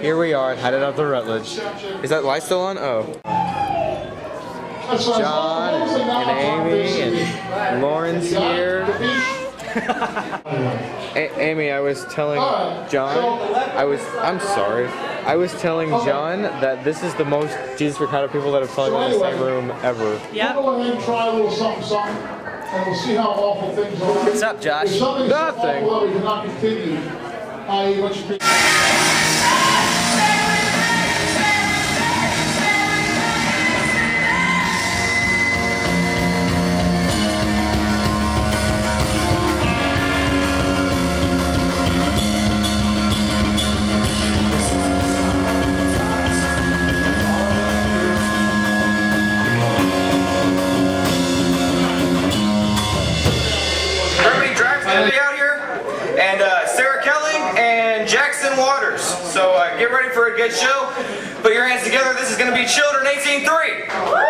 Here we are, headed up to Rutledge. Is that light still on? Oh. John and, and Amy and Lauren's here. A- Amy, I was telling John, I was, I'm sorry, I was telling John that this is the most Jesus for kind people that have probably been in the same room ever. Yeah. We'll go ahead and try a little something, something, and we'll see how awful things are. What's up, Josh? If something's so Nothing. Awful that we cannot for a good show. Put your hands together. This is gonna be Children 18-3.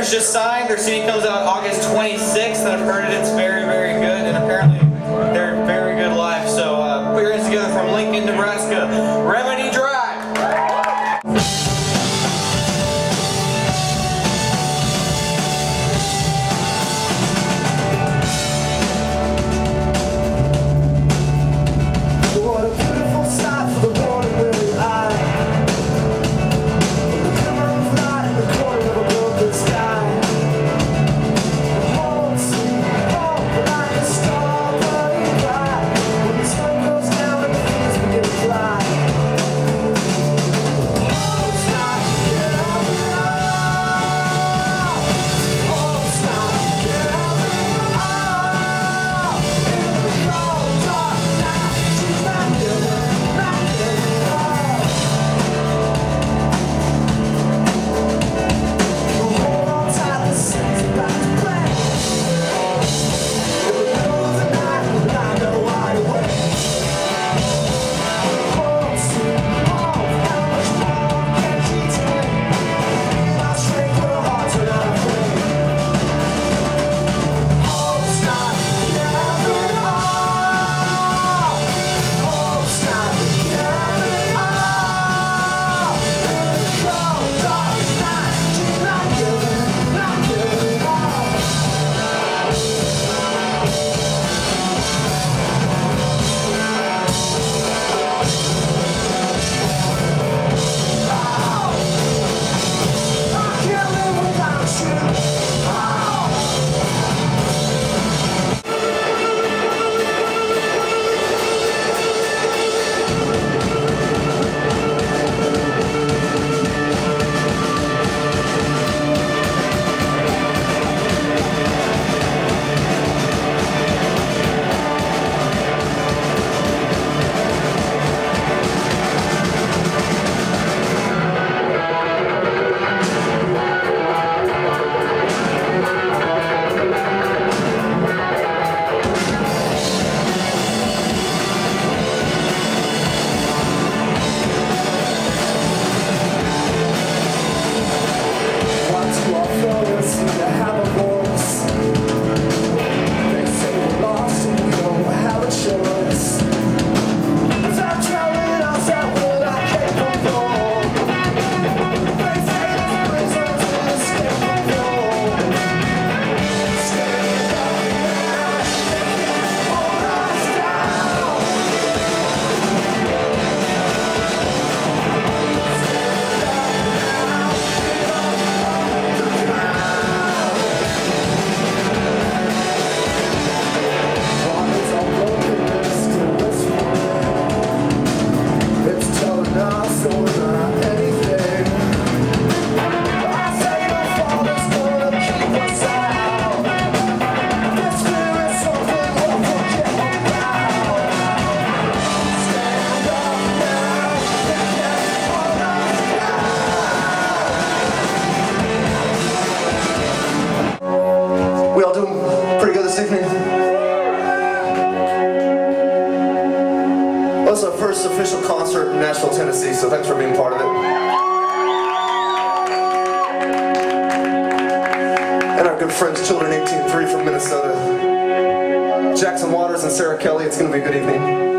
Just signed. Their CD comes out August 26th, and I've heard it. It's very, very good, and apparently Friends, Children 183 from Minnesota, Jackson Waters and Sarah Kelly. It's going to be a good evening.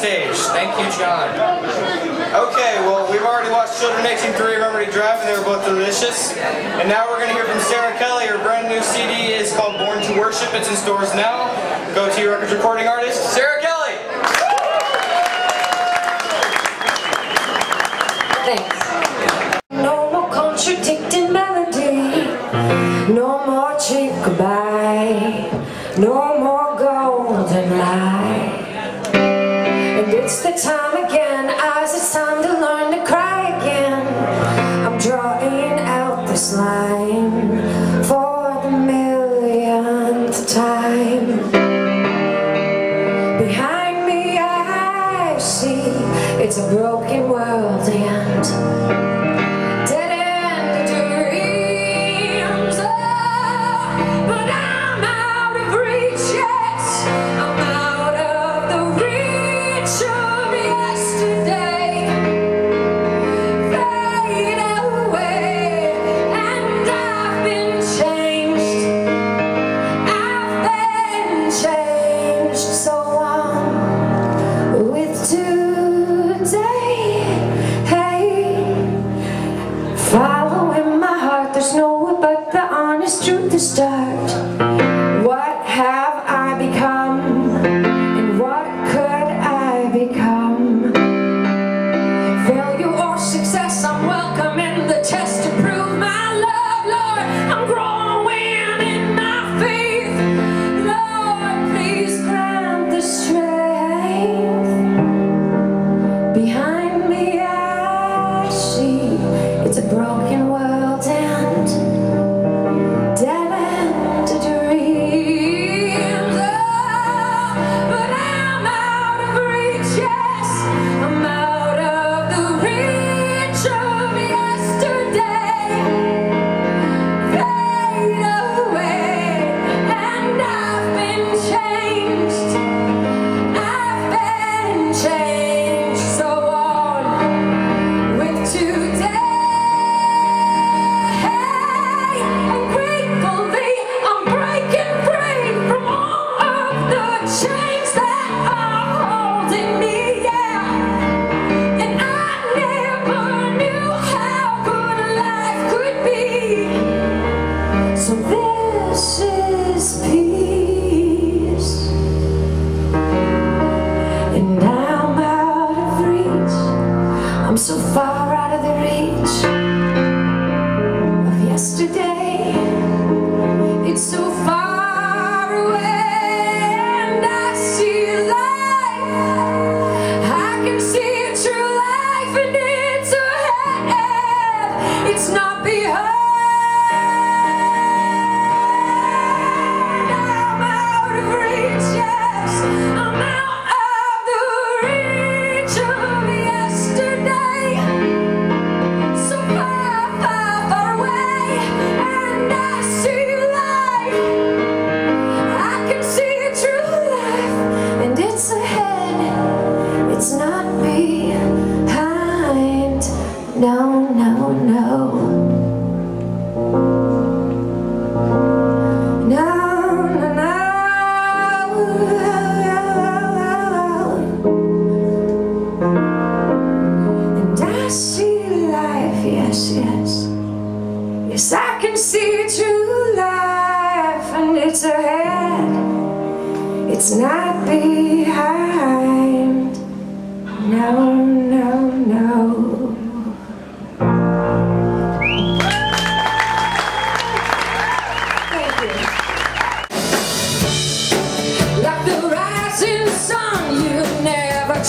stage. Thank you, John. Okay, well, we've already watched Children 18-3 Remedy Drive, and they were both delicious. And now we're going to hear from Sarah Kelly. Her brand new CD is called Born to Worship. It's in stores now. Gotee Records recording artist, Sarah a broken world and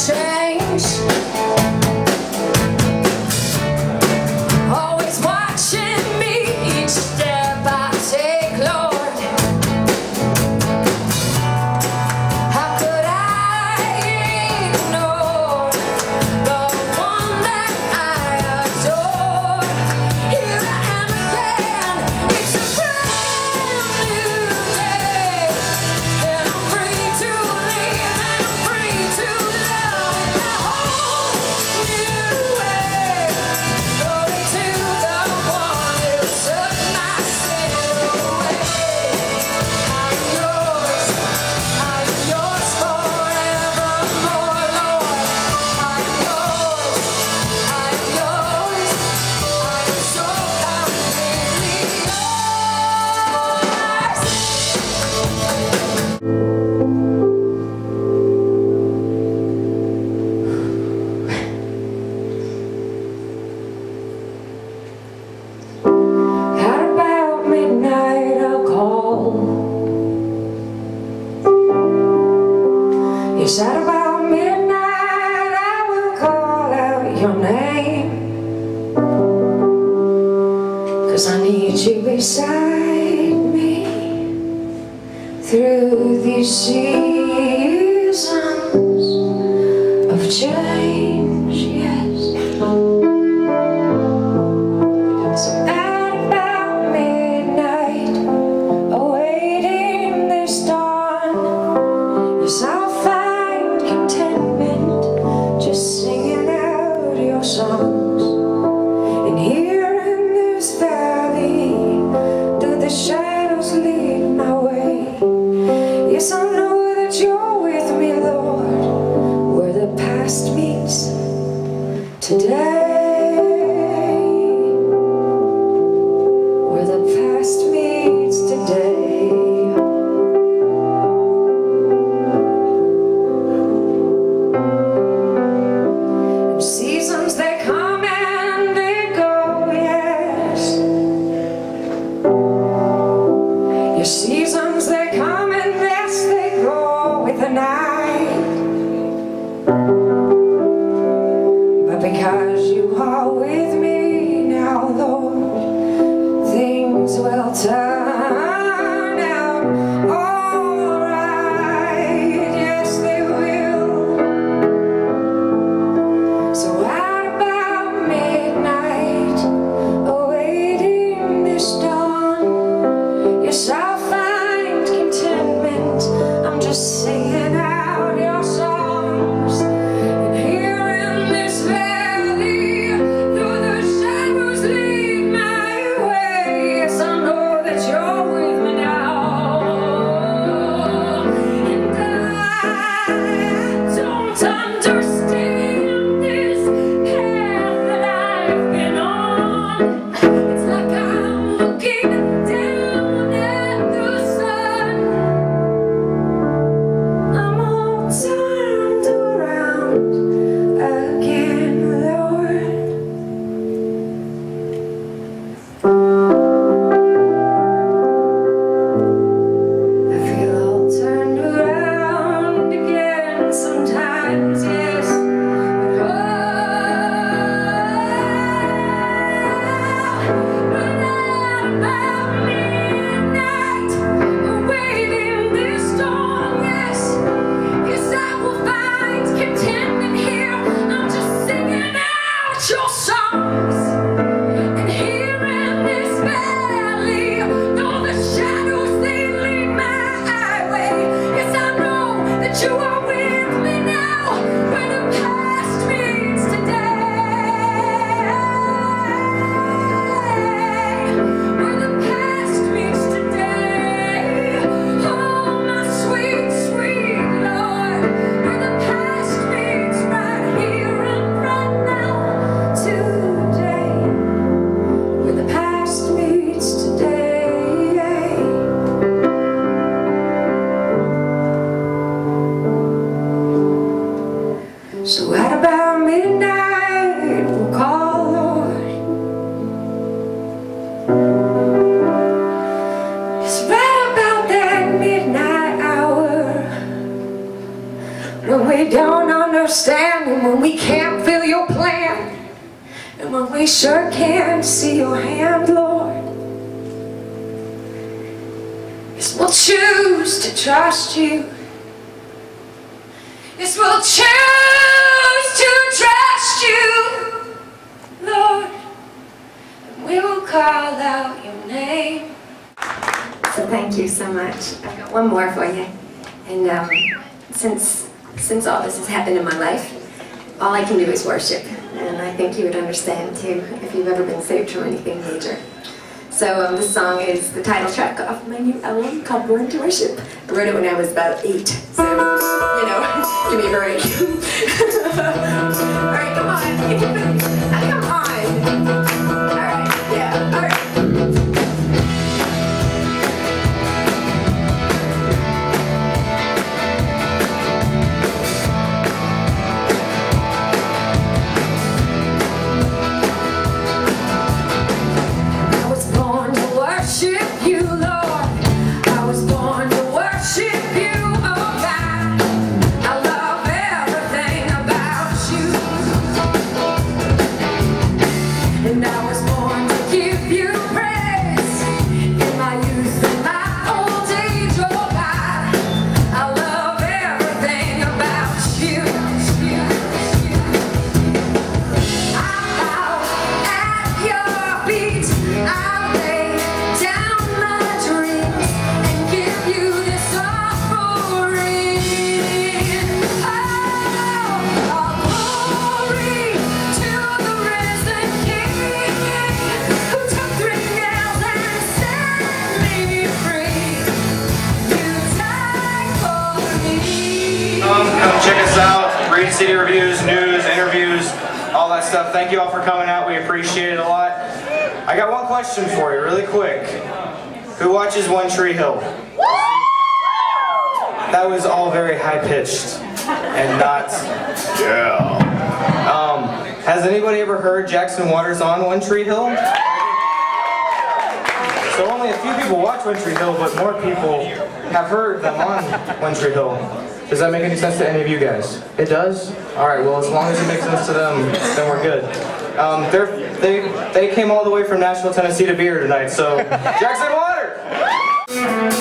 change. happened in my life. All I can do is worship, and I think you would understand too if you've ever been saved from anything major. So um, this song is the title track of my new album called Born to Worship. I wrote it when I was about eight, so, you know, give me a break. All right, come on. come on. Thank you all for coming out. We appreciate it a lot. I got one question for you, really quick. Who watches One Tree Hill? That was all very high pitched and not. Yeah. Um, has anybody ever heard Jackson Waters on One Tree Hill? So only a few people watch One Tree Hill, but more people have heard them on One Tree Hill. Does that make any sense to any of you guys? It does? Alright, well as long as it makes sense to them, then we're good. Um, they're, they, they came all the way from Nashville, Tennessee to be here tonight, so Jackson Water!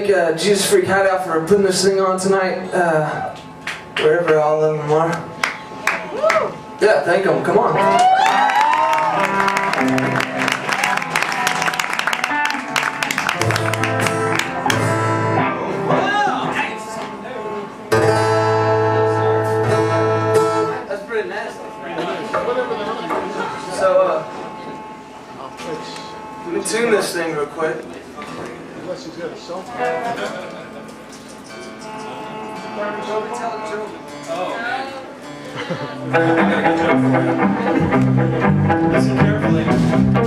Thank uh, Jesus Freak Hideout for putting this thing on tonight, uh, wherever all of them are. Yeah, thank them. Come on. Listen carefully.